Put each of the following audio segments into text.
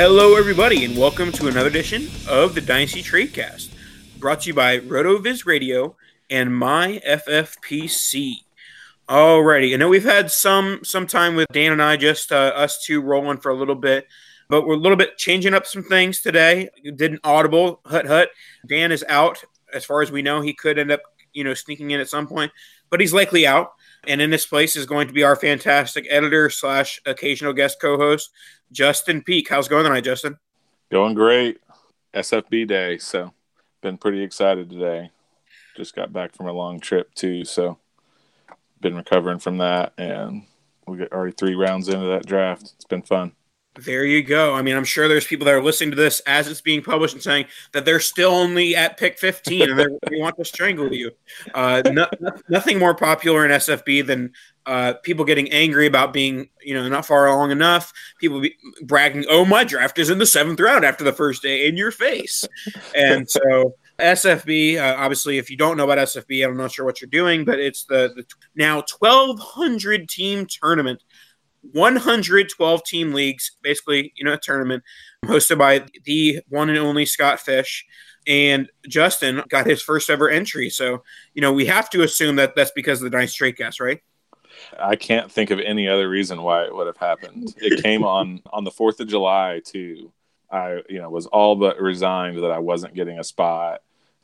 Hello, everybody, and welcome to another edition of the Dynasty Tradecast, brought to you by RotoViz Radio and My FFPC. Alrighty, I know we've had some some time with Dan and I, just uh, us two rolling for a little bit, but we're a little bit changing up some things today. Did an audible hut hut. Dan is out, as far as we know. He could end up, you know, sneaking in at some point, but he's likely out. And in this place is going to be our fantastic editor slash occasional guest co-host, Justin Peek. How's it going tonight, Justin? Going great. SFB day, so been pretty excited today. Just got back from a long trip too, so been recovering from that, and we got already three rounds into that draft. It's been fun. There you go. I mean, I'm sure there's people that are listening to this as it's being published and saying that they're still only at pick 15 and they want to strangle you. Uh, no, nothing more popular in SFB than uh, people getting angry about being, you know, not far along enough. People be bragging, "Oh, my draft is in the seventh round after the first day," in your face. And so, SFB, uh, obviously, if you don't know about SFB, I'm not sure what you're doing, but it's the, the now 1,200 team tournament 112 team leagues, basically, you know, a tournament hosted by the one and only Scott Fish. And Justin got his first ever entry. So, you know, we have to assume that that's because of the Dynasty Tradecast, right? I can't think of any other reason why it would have happened. It came on on the 4th of July too. I, you know, was all but resigned that I wasn't getting a spot.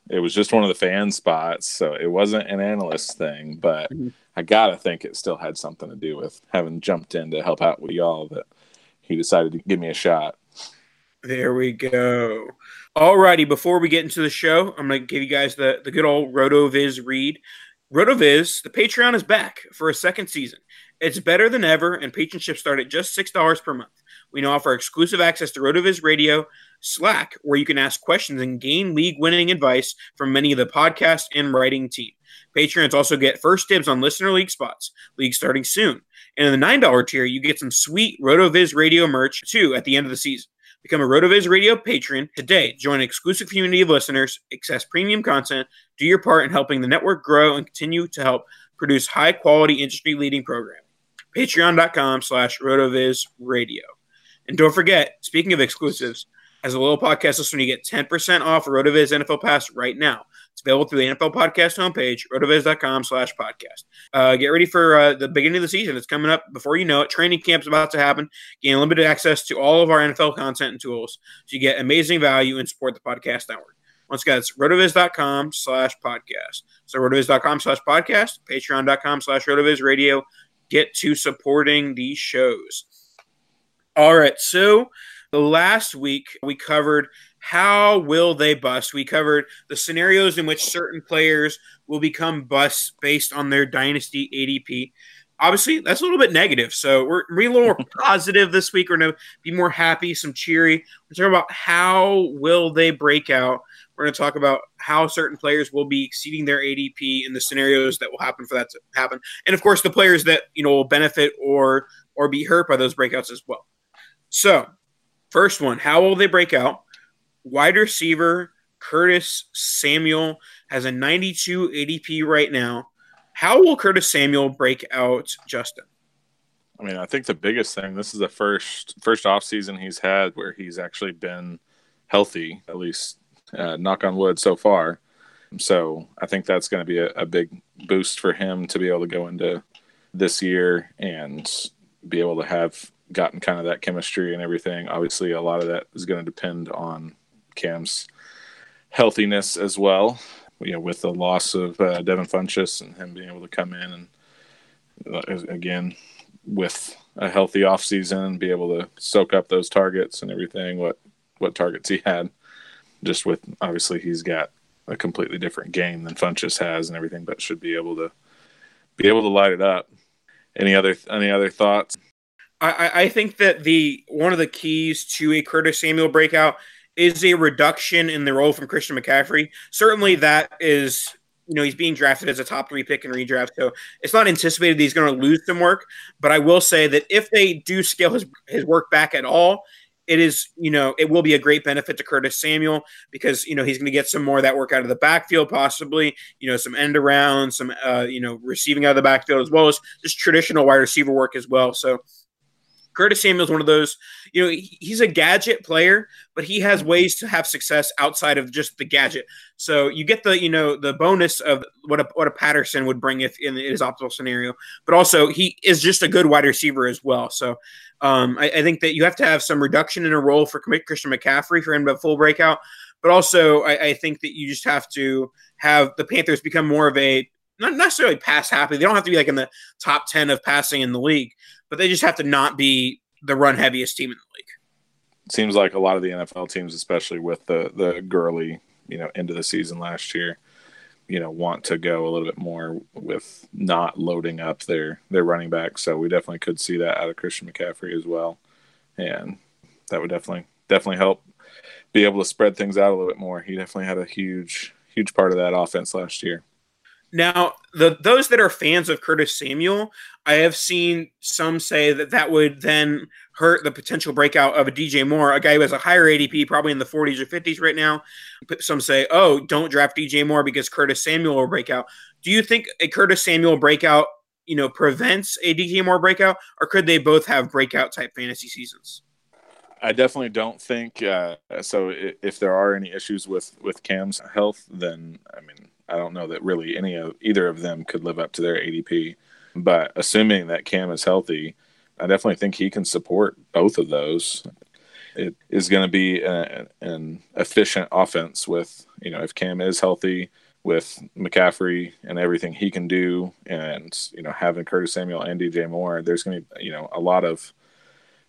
It was just one of the fan spots, so it wasn't an analyst thing, but mm-hmm. I gotta think it still had something to do with having jumped in to help out with y'all that he decided to give me a shot. There we go. Alrighty, before we get into the show, I'm gonna give you guys the, the good old RotoViz read. RotoViz, the Patreon is back for a second season. It's better than ever, and patronships start at just $6 per month. We now offer exclusive access to RotoViz Radio, Slack, where you can ask questions and gain league winning advice from many of the podcast and writing team. Patrons also get first dibs on listener league spots, league starting soon. And in the $9 tier, you get some sweet RotoViz radio merch too at the end of the season. Become a RotoViz Radio patron today. Join an exclusive community of listeners, access premium content, do your part in helping the network grow, and continue to help produce high quality, industry leading programming. Patreon.com slash RotoViz Radio. And don't forget, speaking of exclusives, as a little podcast listener, you get 10% off RotoViz NFL Pass right now. Available through the NFL Podcast homepage, rotoviz.com slash podcast. Uh, get ready for uh, the beginning of the season. It's coming up before you know it. Training camp's about to happen. Gain limited access to all of our NFL content and tools. So you get amazing value and support the podcast network. Once again, it's rotoviz.com slash podcast. So rotoviz.com slash podcast, patreon.com slash rotoviz radio. Get to supporting these shows. All right. So the last week we covered how will they bust? We covered the scenarios in which certain players will become busts based on their dynasty ADP. Obviously, that's a little bit negative. So we're being a little more positive this week. We're going to be more happy, some cheery. We're talking about how will they break out. We're going to talk about how certain players will be exceeding their ADP and the scenarios that will happen for that to happen, and of course the players that you know will benefit or or be hurt by those breakouts as well. So, first one, how will they break out? Wide receiver Curtis Samuel has a 92 ADP right now. How will Curtis Samuel break out, Justin? I mean, I think the biggest thing this is the first first off season he's had where he's actually been healthy, at least uh, knock on wood so far. So I think that's going to be a, a big boost for him to be able to go into this year and be able to have gotten kind of that chemistry and everything. Obviously, a lot of that is going to depend on Cam's healthiness as well. You know, with the loss of uh, Devin Funchess and him being able to come in and uh, again with a healthy offseason, be able to soak up those targets and everything. What what targets he had, just with obviously he's got a completely different game than Funchess has and everything, but should be able to be able to light it up. Any other any other thoughts? I, I think that the one of the keys to a Curtis Samuel breakout is a reduction in the role from Christian McCaffrey. Certainly, that is you know he's being drafted as a top three pick in redraft, so it's not anticipated that he's going to lose some work. But I will say that if they do scale his his work back at all, it is you know it will be a great benefit to Curtis Samuel because you know he's going to get some more of that work out of the backfield, possibly you know some end around, some uh, you know receiving out of the backfield as well as just traditional wide receiver work as well. So Curtis Samuel's one of those, you know, he's a gadget player, but he has ways to have success outside of just the gadget. So you get the, you know, the bonus of what a what a Patterson would bring if in his optimal scenario, but also he is just a good wide receiver as well. So um, I, I, think that you have to have some reduction in a role for Christian McCaffrey for him to full breakout, but also I, I think that you just have to have the Panthers become more of a not necessarily pass happy. They don't have to be like in the top 10 of passing in the league, but they just have to not be the run heaviest team in the league. Seems like a lot of the NFL teams, especially with the the Gurley, you know, end of the season last year, you know, want to go a little bit more with not loading up their their running back. So we definitely could see that out of Christian McCaffrey as well, and that would definitely definitely help be able to spread things out a little bit more. He definitely had a huge huge part of that offense last year. Now, the those that are fans of Curtis Samuel, I have seen some say that that would then hurt the potential breakout of a DJ Moore, a guy who has a higher ADP, probably in the 40s or 50s right now. Some say, "Oh, don't draft DJ Moore because Curtis Samuel will break out." Do you think a Curtis Samuel breakout, you know, prevents a DJ Moore breakout, or could they both have breakout type fantasy seasons? I definitely don't think uh, so. If there are any issues with with Cam's health, then I mean I don't know that really any of either of them could live up to their ADP. But assuming that Cam is healthy, I definitely think he can support both of those. It is going to be a, an efficient offense with, you know, if Cam is healthy, with McCaffrey and everything he can do, and you know having Curtis Samuel and DJ Moore, there's going to be you know a lot of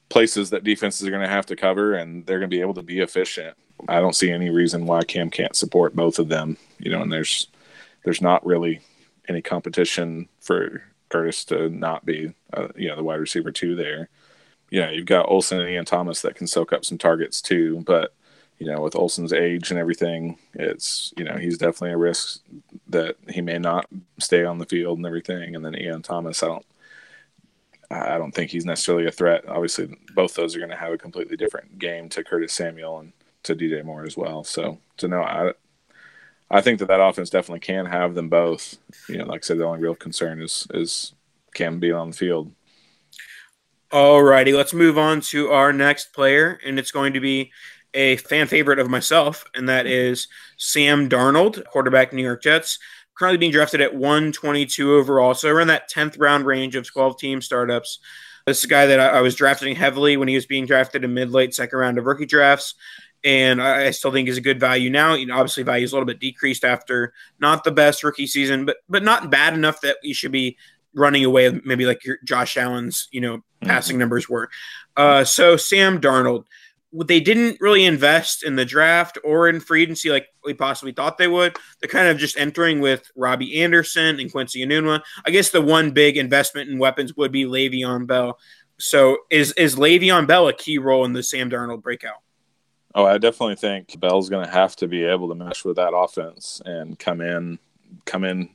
places that defenses are going to have to cover, and they're going to be able to be efficient. I don't see any reason why Cam can't support both of them. You know, and there's there's not really any competition for Curtis to not be, uh, you know, the wide receiver two there. Yeah, you've got Olsen and Ian Thomas that can soak up some targets too, but you know, with Olsen's age and everything, it's you know he's definitely a risk that he may not stay on the field and everything. And then Ian Thomas, I don't, I don't think he's necessarily a threat. Obviously, both those are going to have a completely different game to Curtis Samuel and to DJ Moore as well. So, to know, I, I think that that offense definitely can have them both. You know, like I said, the only real concern is is can be on the field. All righty, let's move on to our next player, and it's going to be a fan favorite of myself, and that is Sam Darnold, quarterback New York Jets currently being drafted at 122 overall. So around that 10th round range of 12 team startups. This is a guy that I, I was drafting heavily when he was being drafted in mid late second round of rookie drafts. And I, still think is a good value now. You know, obviously value is a little bit decreased after not the best rookie season, but but not bad enough that you should be running away maybe like your Josh Allen's, you know, mm-hmm. passing numbers were. Uh, so Sam Darnold, they didn't really invest in the draft or in free agency like we possibly thought they would. They're kind of just entering with Robbie Anderson and Quincy Enunwa. I guess the one big investment in weapons would be Le'Veon Bell. So is is Le'Veon Bell a key role in the Sam Darnold breakout? Oh, I definitely think Bell's going to have to be able to mesh with that offense and come in, come in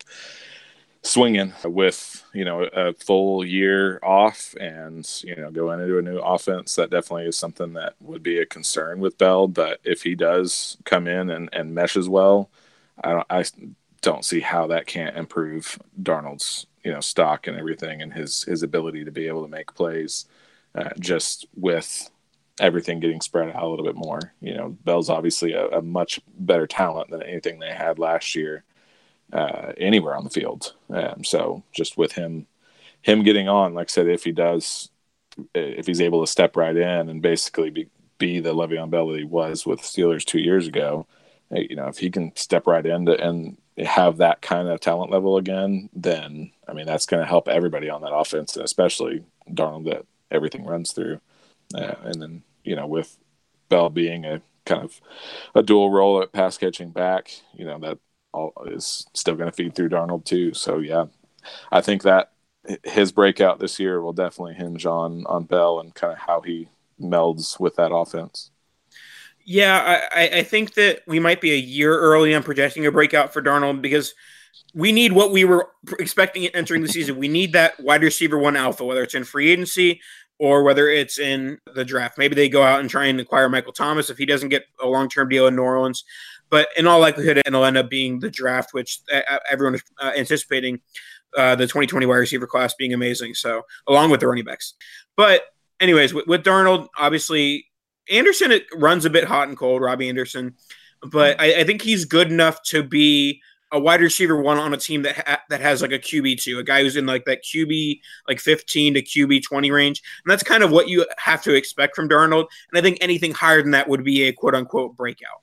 swinging with you know a full year off and you know going into a new offense. That definitely is something that would be a concern with Bell but if he does come in and, and meshes well I don't I don't see how that can't improve Darnold's you know stock and everything and his his ability to be able to make plays uh, just with everything getting spread out a little bit more you know Bell's obviously a, a much better talent than anything they had last year uh, anywhere on the field. Um, so just with him, him getting on, like I said, if he does, if he's able to step right in and basically be, be the Le'Veon Bell that he was with Steelers two years ago, you know, if he can step right in and have that kind of talent level again, then I mean that's going to help everybody on that offense, and especially Darnold that everything runs through. Uh, and then you know with Bell being a kind of a dual role at pass catching back, you know that all, is still going to feed through Darnold too. So yeah, I think that his breakout this year will definitely hinge on on Bell and kind of how he melds with that offense. Yeah, I, I think that we might be a year early on projecting a breakout for Darnold because we need what we were expecting entering the season. We need that wide receiver one alpha, whether it's in free agency or whether it's in the draft. Maybe they go out and try and acquire Michael Thomas if he doesn't get a long term deal in New Orleans. But in all likelihood, it'll end up being the draft, which uh, uh, everyone is uh, anticipating uh, the 2020 wide receiver class being amazing. So, along with the running backs. But, anyways, with, with Darnold, obviously, Anderson runs a bit hot and cold, Robbie Anderson. But I, I think he's good enough to be a wide receiver one on a team that ha- that has like a QB two, a guy who's in like that QB like 15 to QB 20 range, and that's kind of what you have to expect from Darnold. And I think anything higher than that would be a quote unquote breakout.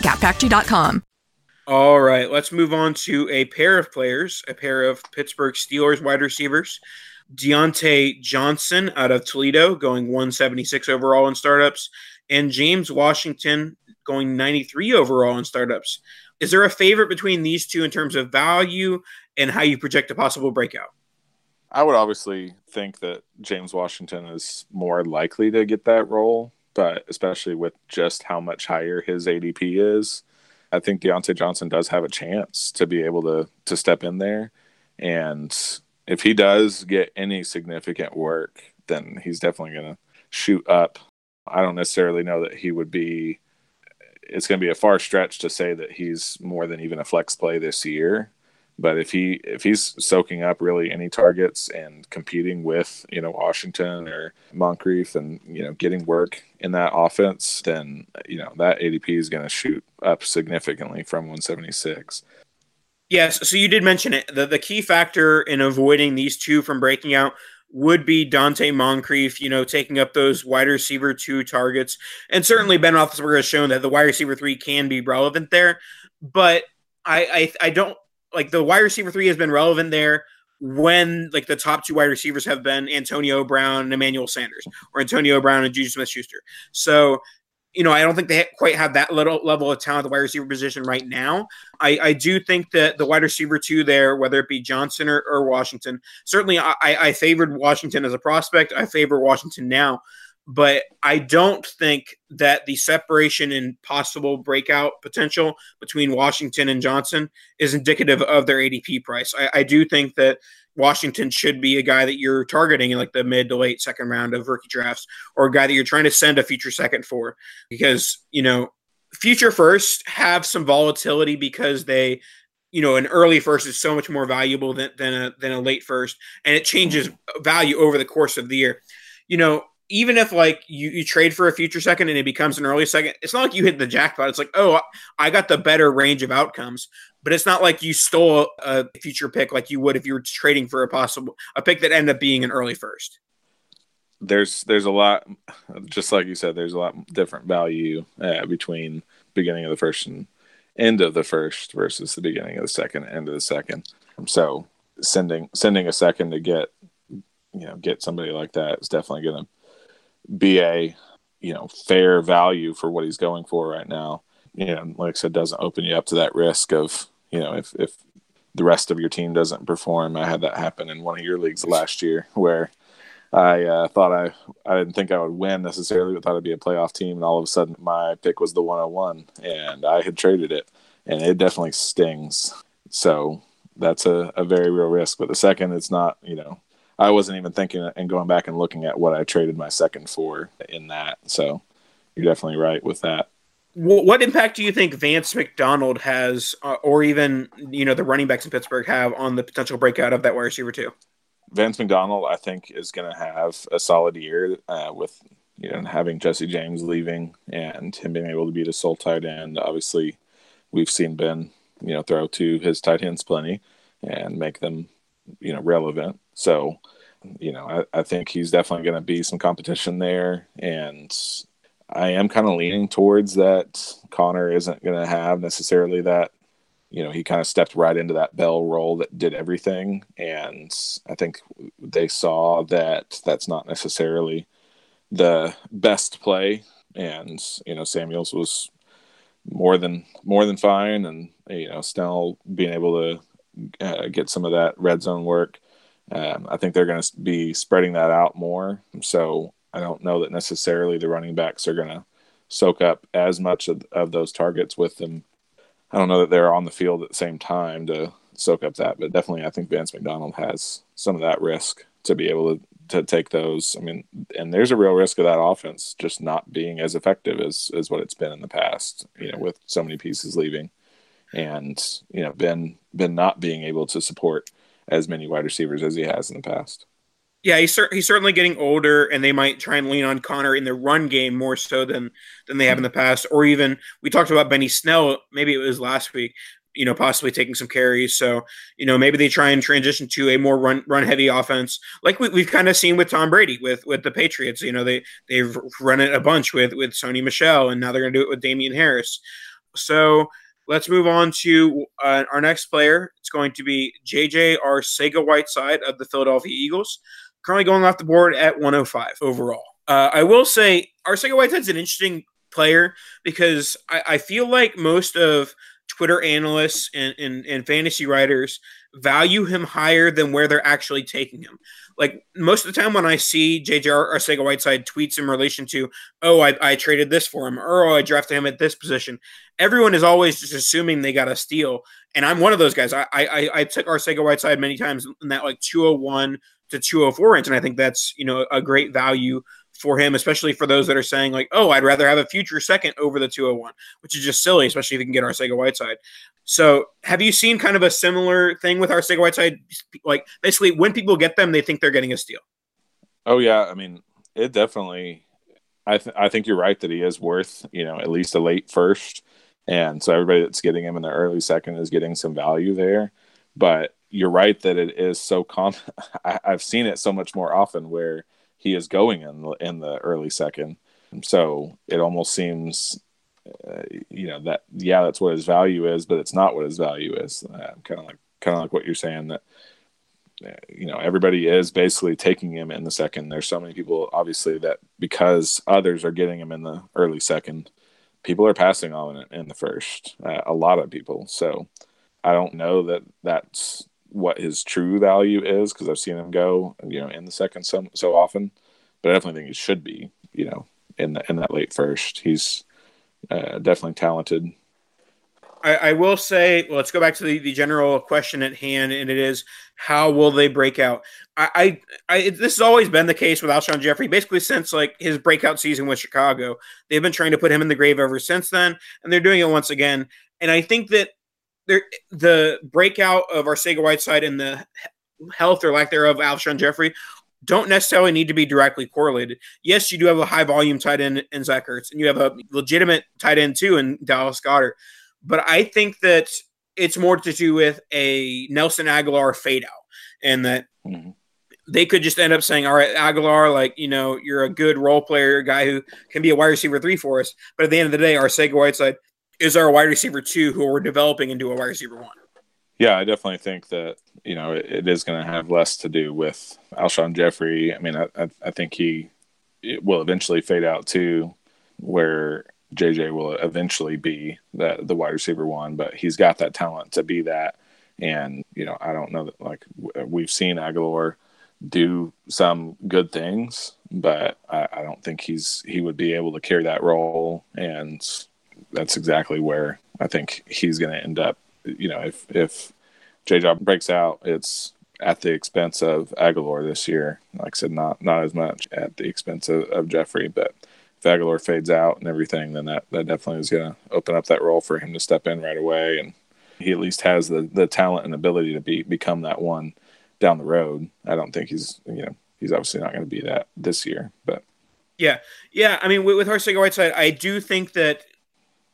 gapfactory.com. All right, let's move on to a pair of players, a pair of Pittsburgh Steelers wide receivers. Diontae Johnson out of Toledo, going 176 overall in startups, and James Washington going 93 overall in startups. Is there a favorite between these two in terms of value and how you project a possible breakout? I would obviously think that James Washington is more likely to get that role but especially with just how much higher his ADP is, I think Diontae Johnson does have a chance to be able to to step in there. And if he does get any significant work, then he's definitely going to shoot up. I don't necessarily know that he would be. It's going to be a far stretch to say that he's more than even a flex play this year. But if he if he's soaking up really any targets and competing with you know Washington or Moncrief and you know getting work in that offense, then you know that ADP is going to shoot up significantly from 176. Yes, so you did mention it. The the key factor in avoiding these two from breaking out would be Donte Moncrief, you know, taking up those wide receiver two targets. And certainly Ben Roethlisberger has shown that the wide receiver three can be relevant there. But I, I, I don't like the wide receiver three has been relevant there when like the top two wide receivers have been Antonio Brown and Emmanuel Sanders, or Antonio Brown and Juju Smith Schuster. So you know, I don't think they quite have that little level of talent at the wide receiver position right now. I, I do think that the wide receiver two there, whether it be Johnson or, or Washington, certainly I, I favored Washington as a prospect. I favor Washington now, but I don't think that the separation in possible breakout potential between Washington and Johnson is indicative of their ADP price. I, I do think that Washington should be a guy that you're targeting in like the mid to late second round of rookie drafts, or a guy that you're trying to send a future second for, because you know future first have some volatility because they, you know, an early first is so much more valuable than than a than a late first, and it changes value over the course of the year. You know, even if like you, you trade for a future second and it becomes an early second, it's not like you hit the jackpot. It's like, oh, I got the better range of outcomes, but it's not like you stole a future pick like you would if you were trading for a possible a pick that ended up being an early first. There's there's a lot, just like you said, there's a lot different value uh, between beginning of the first and end of the first versus the beginning of the second, end of the second. So sending sending a second to get you know get somebody like that is definitely going to be a you know fair value for what he's going for right now. You know, like I said, doesn't open you up to that risk of you know if if the rest of your team doesn't perform. I had that happen in one of your leagues last year where I uh, thought I I didn't think I would win necessarily, but thought I'd be a playoff team, and all of a sudden my pick was the 101, and I had traded it, and it definitely stings. So that's a, a very real risk. But the second, it's not you know I wasn't even thinking and going back and looking at what I traded my second for in that. So you're definitely right with that. What impact do you think Vance McDonald has, uh, or even you know the running backs in Pittsburgh have on the potential breakout of that wide receiver too? Vance McDonald, I think, is going to have a solid year uh, with you know having Jesse James leaving and him being able to be the sole tight end. Obviously, we've seen Ben you know throw to his tight ends plenty and make them you know relevant. So, you know, I, I think he's definitely going to be some competition there, and I am kind of leaning towards that. Connor isn't going to have necessarily that. You know, he kind of stepped right into that bell role that did everything, and I think they saw that that's not necessarily the best play. And you know, Samuels was more than more than fine, and you know, Snell being able to uh, get some of that red zone work. Um, I think they're going to be spreading that out more. So I don't know that necessarily the running backs are going to soak up as much of, of those targets with them. I don't know that they're on the field at the same time to soak up that, but definitely I think Vance McDonald has some of that risk to be able to, to take those. I mean, and there's a real risk of that offense just not being as effective as, as what it's been in the past, you know, with so many pieces leaving and you know Ben Ben not being able to support as many wide receivers as he has in the past. Yeah, he's, cer- he's certainly getting older, and they might try and lean on Connor in the run game more so than than they have in the past. Or even we talked about Benny Snell, maybe it was last week, you know, possibly taking some carries. So you know, maybe they try and transition to a more run run heavy offense, like we, have kind of seen with Tom Brady with with the Patriots. You know, they they've run it a bunch with with Sony Michel, and now they're going to do it with Damien Harris. So Let's move on to uh, our next player. It's going to be JJ Arcega Whiteside of the Philadelphia Eagles, currently going off the board at 105 overall. Uh, I will say Arcega Whiteside's an interesting player because I, I feel like most of Twitter analysts and, and, and fantasy writers value him higher than where they're actually taking him. Like most of the time when I see JJ Arcega Whiteside tweets in relation to, oh, I, I traded this for him, or oh, I drafted him at this position, everyone is always just assuming they got a steal. And I'm one of those guys. I I, I took Arcega Whiteside many times in that like 201 to 204 range, and I think that's you know a great value for him, especially for those that are saying like, "Oh, I'd rather have a future second over the 201," which is just silly, especially if you can get Arcega Whiteside. So, have you seen kind of a similar thing with our Arcega Whiteside? Like, basically, when people get them, they think they're getting a steal. Oh yeah, I mean, it definitely. I th- I think you're right that he is worth you know at least a late first, and so everybody that's getting him in the early second is getting some value there. But you're right that it is so common. I- I've seen it so much more often where he is going in the, in the early second. So it almost seems, uh, you know, that yeah, that's what his value is, but it's not what his value is. Uh, kind of like kind of like what you're saying that you know, everybody is basically taking him in the second. There's so many people, obviously, that because others are getting him in the early second, people are passing on it in the first. Uh, a lot of people. So I don't know that that's what his true value is because I've seen him go, you know, in the second so so often. But I definitely think he should be, you know, in the in that late first. He's uh, definitely talented. I, I, will say, well, let's go back to the, the general question at hand, and it is how will they break out? I, I, I, this has always been the case with Alshon Jeffery, basically since like his breakout season with Chicago. They've been trying to put him in the grave ever since then, and they're doing it once again. And I think that there, the breakout of our Arcega Whiteside and the health or lack thereof of Alshon Jeffery don't necessarily need to be directly correlated. Yes, you do have a high volume tight end in Zach Ertz, and you have a legitimate tight end too in Dallas Goedert. But I think that it's more to do with a Nelson Agholor fade out, and that mm-hmm. they could just end up saying, "All right, Agholor, like you know, you're a good role player, a guy who can be a wide receiver three for us." But at the end of the day, Arcega Whiteside is our wide receiver two, who we're developing into a wide receiver one. Yeah, I definitely think that you know it, it is going to have less to do with Alshon Jeffery. I mean, I, I, I think he will eventually fade out too, where JJ will eventually be the the wide receiver one, but he's got that talent to be that. And you know, I don't know that like we've seen Agholor do some good things, but I, I don't think he's he would be able to carry that role. And that's exactly where I think he's going to end up. You know, if if JJ breaks out, it's at the expense of Agholor this year. Like I said, not not as much at the expense of, of Jeffery, but Agholor fades out and everything, then that, that definitely is to open up that role for him to step in right away. And he at least has the, the talent and ability to be become that one down the road. I don't think he's, you know, he's obviously not going to be that this year, but. Yeah. Yeah. I mean, with, with Arcega Whiteside, I do think that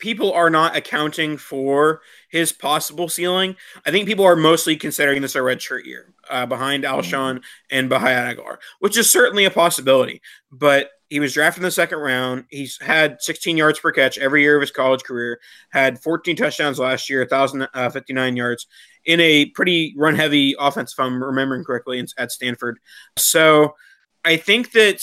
people are not accounting for his possible ceiling. I think people are mostly considering this a red shirt year uh, behind Alshon mm-hmm. and behind Agholor, which is certainly a possibility. But he was drafted in the second round. He's had 16 yards per catch every year of his college career. Had 14 touchdowns last year, 1,059 uh, yards in a pretty run heavy offense, if I'm remembering correctly, at Stanford. So I think that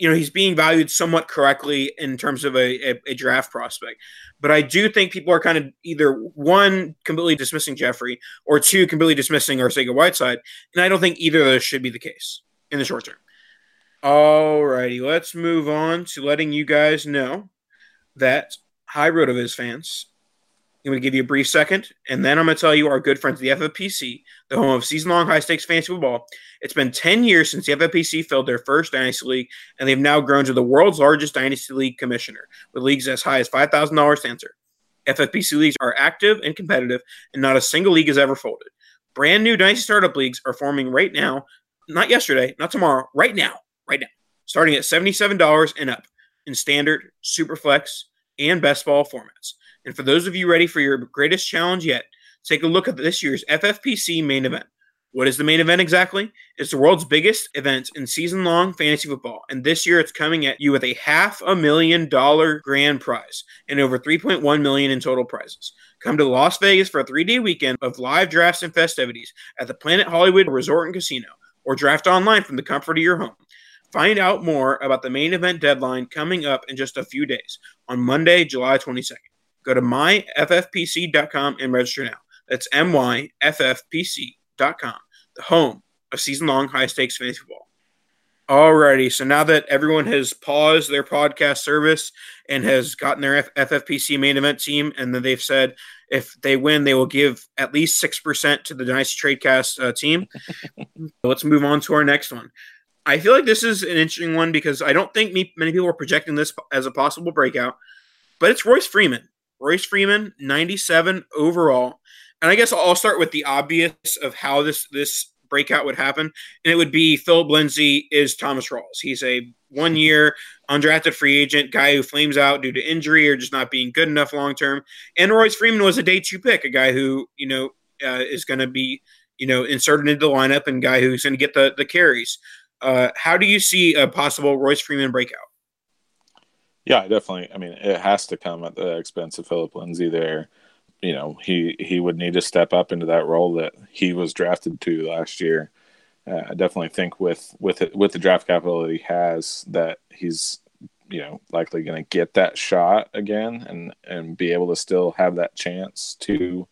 you know he's being valued somewhat correctly in terms of a, a, a, draft prospect but i do think people are kind of either one completely dismissing jeffery or two completely dismissing arcega whiteside and i don't think either of those should be the case in the short term Alrighty, let's move on to letting you guys know that high RotoViz fans. I'm going to give you a brief second, and then I'm going to tell you our good friends, the FFPC, the home of season-long high-stakes fantasy football. It's been 10 years since the FFPC filled their first Dynasty League, and they've now grown to the world's largest Dynasty League commissioner, with leagues as high as $5,000 to enter. FFPC leagues are active and competitive, and not a single league has ever folded. Brand new Dynasty Startup leagues are forming right now, not yesterday, not tomorrow, right now right now, starting at $77 and up in standard, superflex, and best ball formats. And for those of you ready for your greatest challenge yet, take a look at this year's FFPC main event. What is the main event exactly? It's the world's biggest event in season long fantasy football. And this year it's coming at you with a half a million dollar grand prize and over 3.1 million in total prizes. Come to Las Vegas for a three day weekend of live drafts and festivities at the Planet Hollywood Resort and Casino or draft online from the comfort of your home. Find out more about the main event deadline coming up in just a few days on Monday, July 22nd. Go to myffpc.com and register now. That's myffpc.com, the home of season long high stakes fantasy football. Alrighty, so now that everyone has paused their podcast service and has gotten their F- FFPC main event team, and then they've said if they win, they will give at least 6% to the Dynasty Tradecast uh, team. Let's move on to our next one. I feel like this is an interesting one because I don't think me, many people are projecting this as a possible breakout, but it's Royce Freeman. Royce Freeman, 97 overall. And I guess I'll start with the obvious of how this this breakout would happen, and it would be Phillip Lindsay is Thomas Rawls. He's a one year undrafted free agent guy who flames out due to injury or just not being good enough long term. And Royce Freeman was a day two pick, a guy who you know uh, is going to be you know inserted into the lineup and guy who's going to get the the carries. Uh, how do you see a possible Royce Freeman breakout? Yeah, definitely. I mean, it has to come at the expense of Phillip Lindsay there. you know, he he would need to step up into that role that he was drafted to last year. Uh, I definitely think with with it, with the draft capital that he has, that he's you know likely going to get that shot again and and be able to still have that chance to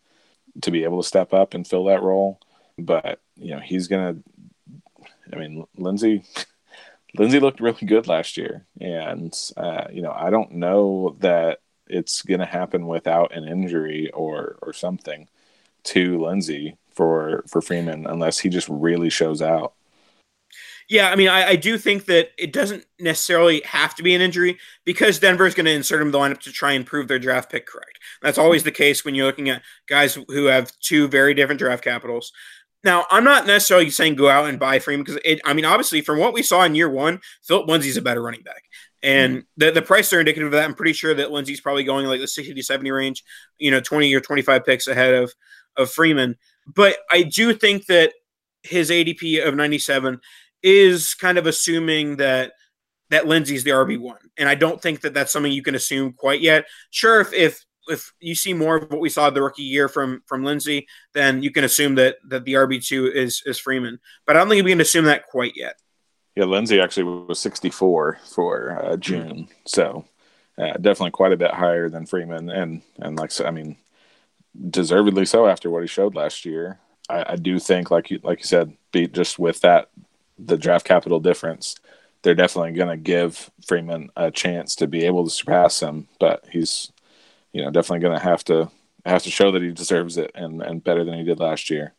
to be able to step up and fill that role. But you know, he's going to. I mean, Lindsay. Lindsay looked really good last year, and uh, you know I don't know that it's going to happen without an injury or or something to Lindsay for for Freeman unless he just really shows out. Yeah, I mean, I, I, do think that it doesn't necessarily have to be an injury because Denver is going to insert him in the lineup to try and prove their draft pick correct. That's always the case when you're looking at guys who have two very different draft capitals. Now, I'm not necessarily saying go out and buy Freeman because it. I mean, obviously, from what we saw in year one, Phillip Lindsay's a better running back, and mm-hmm. the the prices are indicative of that. I'm pretty sure that Lindsay's probably going like the 60 to 70 range, you know, 20 or 25 picks ahead of of Freeman. But I do think that his ADP of 97 is kind of assuming that that Lindsay's the RB one, and I don't think that that's something you can assume quite yet. Sure, if if if you see more of what we saw the rookie year from from Lindsay, then you can assume that that the RB two is is Freeman. But I don't think we can assume that quite yet. Yeah, Lindsay actually was 64 for uh, June, mm-hmm. so uh, definitely quite a bit higher than Freeman, and and like I mean, deservedly so after what he showed last year. I, I do think, like you like you said, be just with that the draft capital difference, they're definitely going to give Freeman a chance to be able to surpass him. But he's, you know, definitely going to have to have to show that he deserves it and and better than he did last year.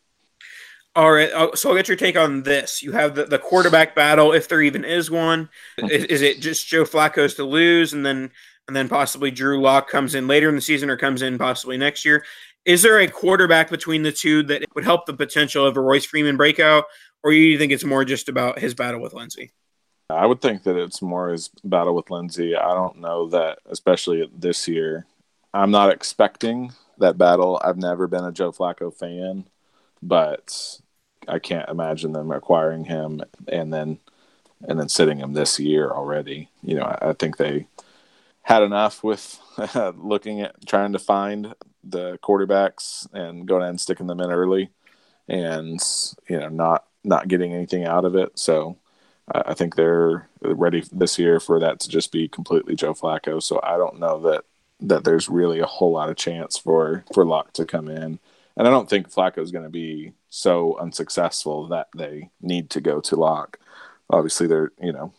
All right, uh, so I'll get your take on this. You have the, the quarterback battle, if there even is one. is, is, it just Joe Flacco's to lose, and then and then possibly Drew Lock comes in later in the season, or comes in possibly next year? Is there a quarterback between the two that would help the potential of a Royce Freeman breakout, or you think it's more just about his battle with Lindsay? I would think that it's more his battle with Lindsay. I don't know that, especially this year. I'm not expecting that battle. I've never been a Joe Flacco fan, but I can't imagine them acquiring him and then and then sitting him this year already. You know, I, I think they had enough with looking at trying to find the quarterbacks and going and sticking them in early, and you know not not getting anything out of it. So I think they're ready this year for that to just be completely Joe Flacco. So I don't know that that there's really a whole lot of chance for for Lock to come in, and I don't think Flacco is going to be so unsuccessful that they need to go to Lock. Obviously, they're you know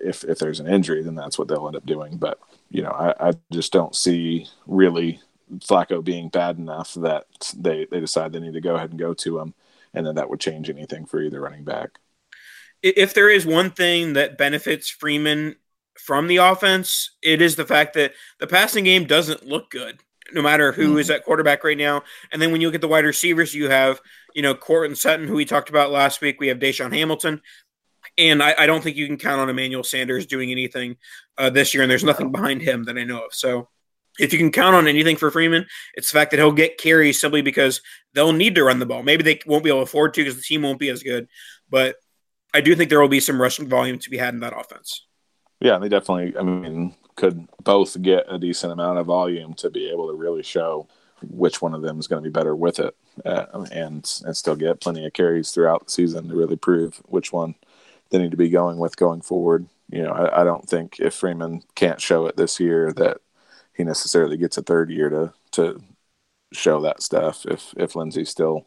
if if there's an injury, then that's what they'll end up doing. But you know, I, I just don't see really Flacco being bad enough that they they decide they need to go ahead and go to him, and then that would change anything for either running back. If there is one thing that benefits Freeman from the offense, it is the fact that the passing game doesn't look good, no matter who mm-hmm. is at quarterback right now. And then when you look at the wide receivers, you have you know Courtland Sutton, who we talked about last week. We have DaeSean Hamilton. And I, I, don't think you can count on Emmanuel Sanders doing anything uh, this year, and there's nothing behind him that I know of. So if you can count on anything for Freeman, it's the fact that he'll get carries simply because they'll need to run the ball. Maybe they won't be able to afford to because the team won't be as good. But I do think there will be some rushing volume to be had in that offense. Yeah, they definitely, I mean, could both get a decent amount of volume to be able to really show which one of them is going to be better with it uh, and, and still get plenty of carries throughout the season to really prove which one they need to be going with going forward. You know, I, I don't think if Freeman can't show it this year that he necessarily gets a third year to to show that stuff if if Lindsay still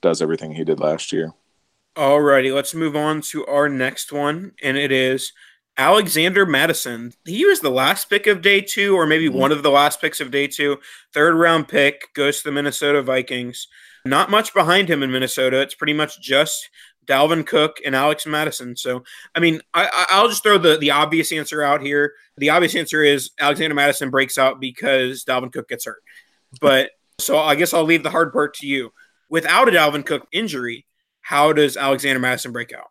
does everything he did last year. Alrighty, let's move on to our next one, and it is Alexander Mattison. He was the last pick of day two, or maybe mm-hmm. one of the last picks of day two. Third round pick goes to the Minnesota Vikings. Not much behind him in Minnesota. It's pretty much just Dalvin Cook and Alex Mattison. So, I mean, I, will just throw the, the obvious answer out here. The obvious answer is Alexander Mattison breaks out because Dalvin Cook gets hurt. But so I guess I'll leave the hard part to you. Without a Dalvin Cook injury, how does Alexander Mattison break out?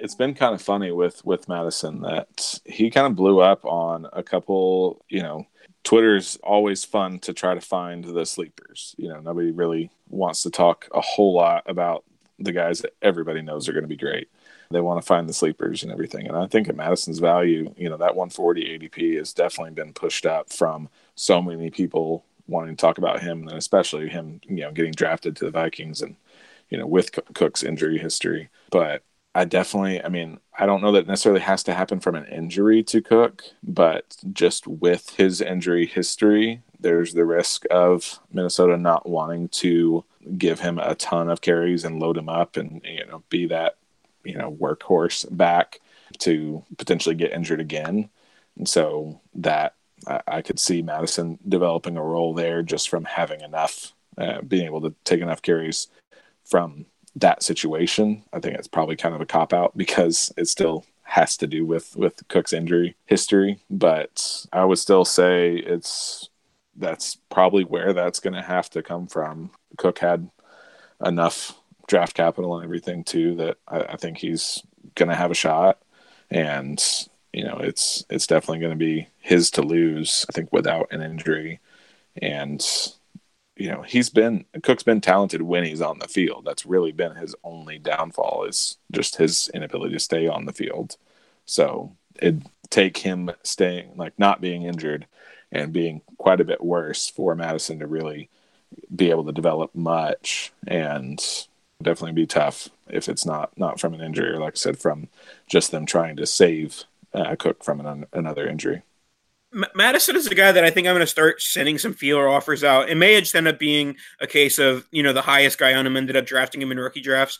It's been kind of funny with with Mattison that he kind of blew up on a couple, you know, Twitter's always fun to try to find the sleepers. You know, nobody really wants to talk a whole lot about the guys that everybody knows are going to be great. They want to find the sleepers and everything. And I think at Mattison's value, you know, that 140 ADP has definitely been pushed up from so many people wanting to talk about him, and especially him, you know, getting drafted to the Vikings and you know with Cook's injury history. But I definitely, I mean, I don't know that necessarily has to happen from an injury to Cook, but just with his injury history, there's the risk of Minnesota not wanting to give him a ton of carries and load him up and you know be that you know workhorse back to potentially get injured again. And so that I, I could see Mattison developing a role there just from having enough, uh, being able to take enough carries from that situation. I think it's probably kind of a cop out because it still has to do with with Cook's injury history, but I would still say it's that's probably where that's going to have to come from. Cook had enough draft capital and everything too that I, I think he's going to have a shot, and you know it's it's definitely going to be his to lose. I think without an injury, and you know he's been Cook's been talented when he's on the field. That's really been his only downfall is just his inability to stay on the field. So it take him staying like not being injured and being quite a bit worse for Mattison to really be able to develop much and definitely be tough if it's not not from an injury or like I said from just them trying to save uh, Cook from an, another injury. Mattison is a guy that I think I'm going to start sending some feeler offers out. It may just end up being a case of, you know, the highest guy on him ended up drafting him in rookie drafts.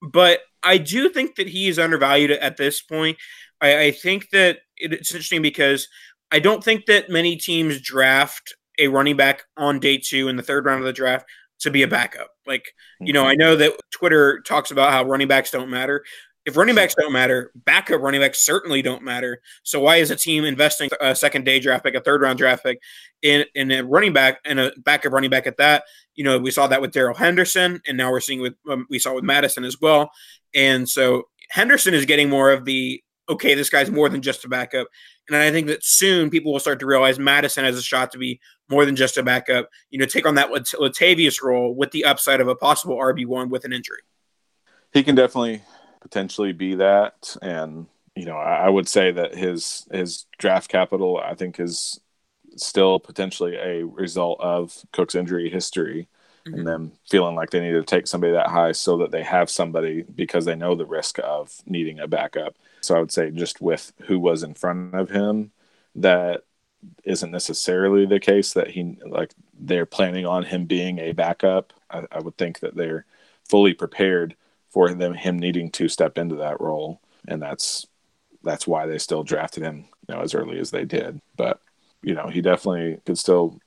But I do think that he is undervalued at this point. I, I think that it's interesting because I don't think that many teams draft a running back on day two in the third round of the draft to be a backup. Like, you know, mm-hmm. I know that Twitter talks about how running backs don't matter. If running backs don't matter, backup running backs certainly don't matter. So why is a team investing a second day draft pick, a third round draft pick in, in a running back and a backup running back at that? You know, we saw that with Darrell Henderson, and now we're seeing with um, we saw with Mattison as well. And so Henderson is getting more of the okay, this guy's more than just a backup. And I think that soon people will start to realize Mattison has a shot to be more than just a backup. You know, take on that Latavius role with the upside of a possible RB one with an injury. He can definitely potentially be that, and you know, I would say that his his draft capital, I think, is still potentially a result of Cook's injury history. Mm-hmm. And them feeling like they need to take somebody that high so that they have somebody because they know the risk of needing a backup. So I would say just with who was in front of him, that isn't necessarily the case that he like they're planning on him being a backup. I, I would think that they're fully prepared for them him needing to step into that role, and that's that's why they still drafted him, you know, as early as they did. But you know, he definitely could still,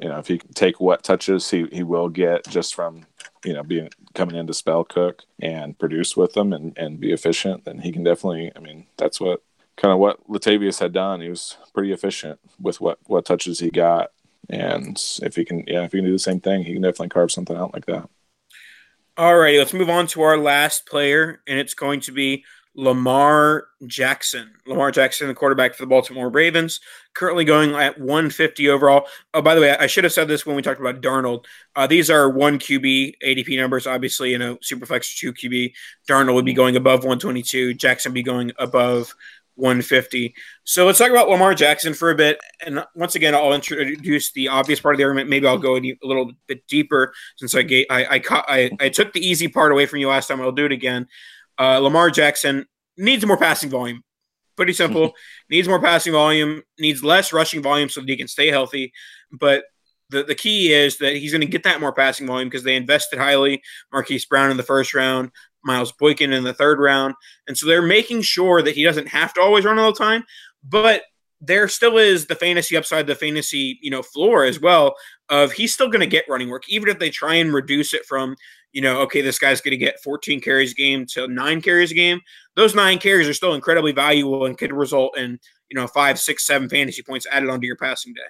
you know, if he can take what touches he he will get just from you know being coming in to spell Cook and produce with them and and be efficient, then he can definitely. I mean, that's what kind of what Latavius had done. He was pretty efficient with what what touches he got, and if he can, yeah, if he can do the same thing, he can definitely carve something out like that. All righty, let's move on to our last player, and it's going to be Lamar Jackson. Lamar Jackson, the quarterback for the Baltimore Ravens, currently going at 150 overall. Oh, by the way, I should have said this when we talked about Darnold. Uh, these are one QB ADP numbers. Obviously, in a superflex two QB, Darnold would be going above 122. Jackson be going above 150. So let's talk about Lamar Jackson for a bit. And once again, I'll introduce the obvious part of the argument. Maybe I'll go a little bit deeper since I gave, I, I, I, I took the easy part away from you last time. I'll do it again. Uh, Lamar Jackson needs more passing volume. Pretty simple. needs more passing volume, needs less rushing volume so that he can stay healthy. But the, the key is that he's going to get that more passing volume because they invested highly. Marquise Brown in the first round, Miles Boykin in the third round. And so they're making sure that he doesn't have to always run all the time, but there still is the fantasy upside, the fantasy, you know, floor as well of he's still going to get running work, even if they try and reduce it from, you know, okay, this guy's going to get 14 carries a game to nine carries a game. Those nine carries are still incredibly valuable and could result in, you know, five, six, seven fantasy points added onto your passing day.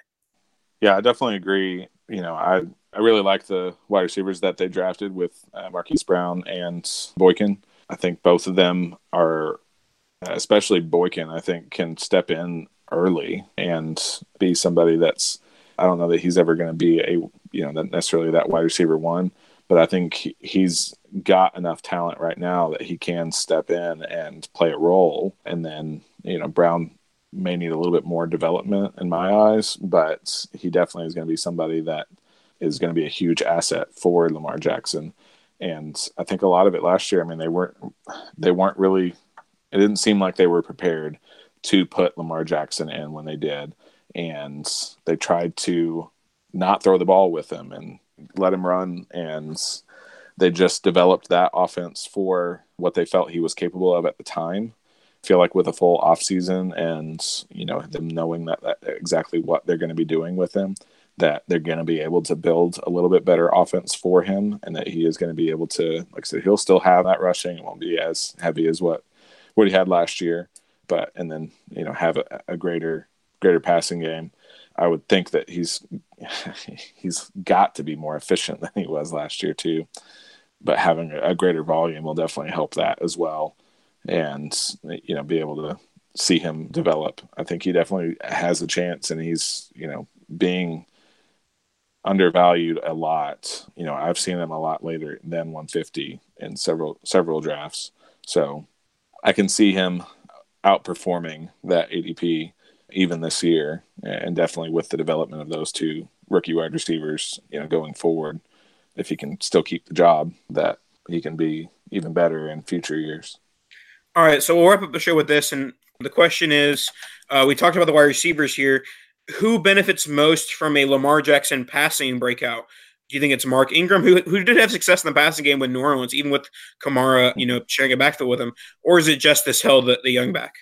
Yeah, I definitely agree. You know, I I really like the wide receivers that they drafted with uh, Marquise Brown and Boykin. I think both of them are, especially Boykin, I think can step in early and be somebody that's. I don't know that he's ever going to be a you know necessarily that wide receiver one, but I think he's got enough talent right now that he can step in and play a role. And then you know Brown may need a little bit more development in my eyes, but he definitely is going to be somebody that is going to be a huge asset for Lamar Jackson. And I think a lot of it last year, I mean, they weren't they weren't really it didn't seem like they were prepared to put Lamar Jackson in when they did. And they tried to not throw the ball with him and let him run and they just developed that offense for what they felt he was capable of at the time feel like with a full off season and you know them knowing that, that exactly what they're going to be doing with him that they're going to be able to build a little bit better offense for him and that he is going to be able to like i said he'll still have that rushing. It won't be as heavy as what what he had last year but and then you know have a, a greater greater passing game. I would think that he's he's got to be more efficient than he was last year too but having a greater volume will definitely help that as well and you know be able to see him develop. I think he definitely has a chance, and he's you know being undervalued a lot. You know, I've seen him a lot later than 150 in several several drafts, so I can see him outperforming that ADP even this year, and definitely with the development of those two rookie wide receivers, you know, going forward, if he can still keep the job, that he can be even better in future years. All right, so we'll wrap up the show with this, and the question is: uh, We talked about the wide receivers here. Who benefits most from a Lamar Jackson passing breakout? Do you think it's Mark Ingram, who who did have success in the passing game with New Orleans, even with Kamara, you know, sharing a backfield with him, or is it Justice Hill, the, the young back?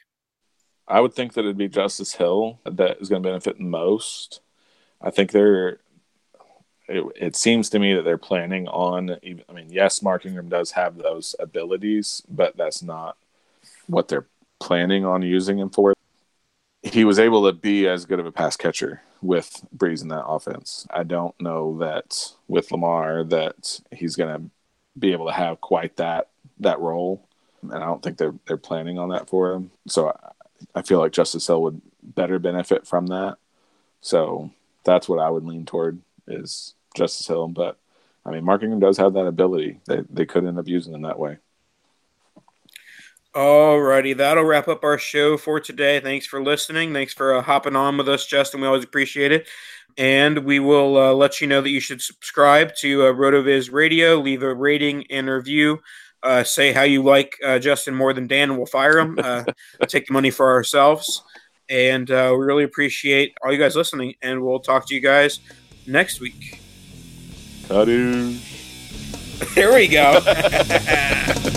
I would think that it'd be Justice Hill that is going to benefit most. I think they're. It, it, seems to me that they're planning on. I mean, yes, Mark Ingram does have those abilities, but that's not what they're planning on using him for. He was able to be as good of a pass catcher with Brees in that offense. I don't know that with Lamar that he's going to be able to have quite that that role, and I don't think they're they're planning on that for him. So I, I feel like Justice Hill would better benefit from that. So that's what I would lean toward is Justice Hill. But I mean, Mark Ingram does have that ability. They they could end up using him that way. Alrighty, that'll wrap up our show for today. Thanks for listening. Thanks for uh, hopping on with us, Justin. We always appreciate it. And we will uh, let you know that you should subscribe to uh, RotoViz Radio, leave a rating and review. Uh, say how you like uh, Justin more than Dan, and we'll fire him. Uh, take the money for ourselves. And uh, we really appreciate all you guys listening. And we'll talk to you guys next week. Adieu. There we go.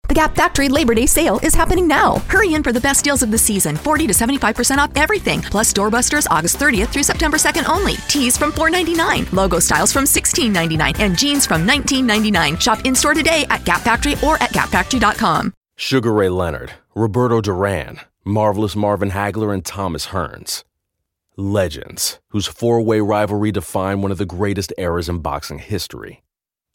The Gap Factory Labor Day sale is happening now. Hurry in for the best deals of the season 40 to 75% off everything, plus doorbusters August 30th through September 2nd only. Tees from $4.99, logo styles from $16.99, and jeans from $19.99. Shop in store today at Gap Factory or at gapfactory.com. Sugar Ray Leonard, Roberto Duran, Marvelous Marvin Hagler, and Thomas Hearns. Legends, whose four way rivalry defined one of the greatest eras in boxing history.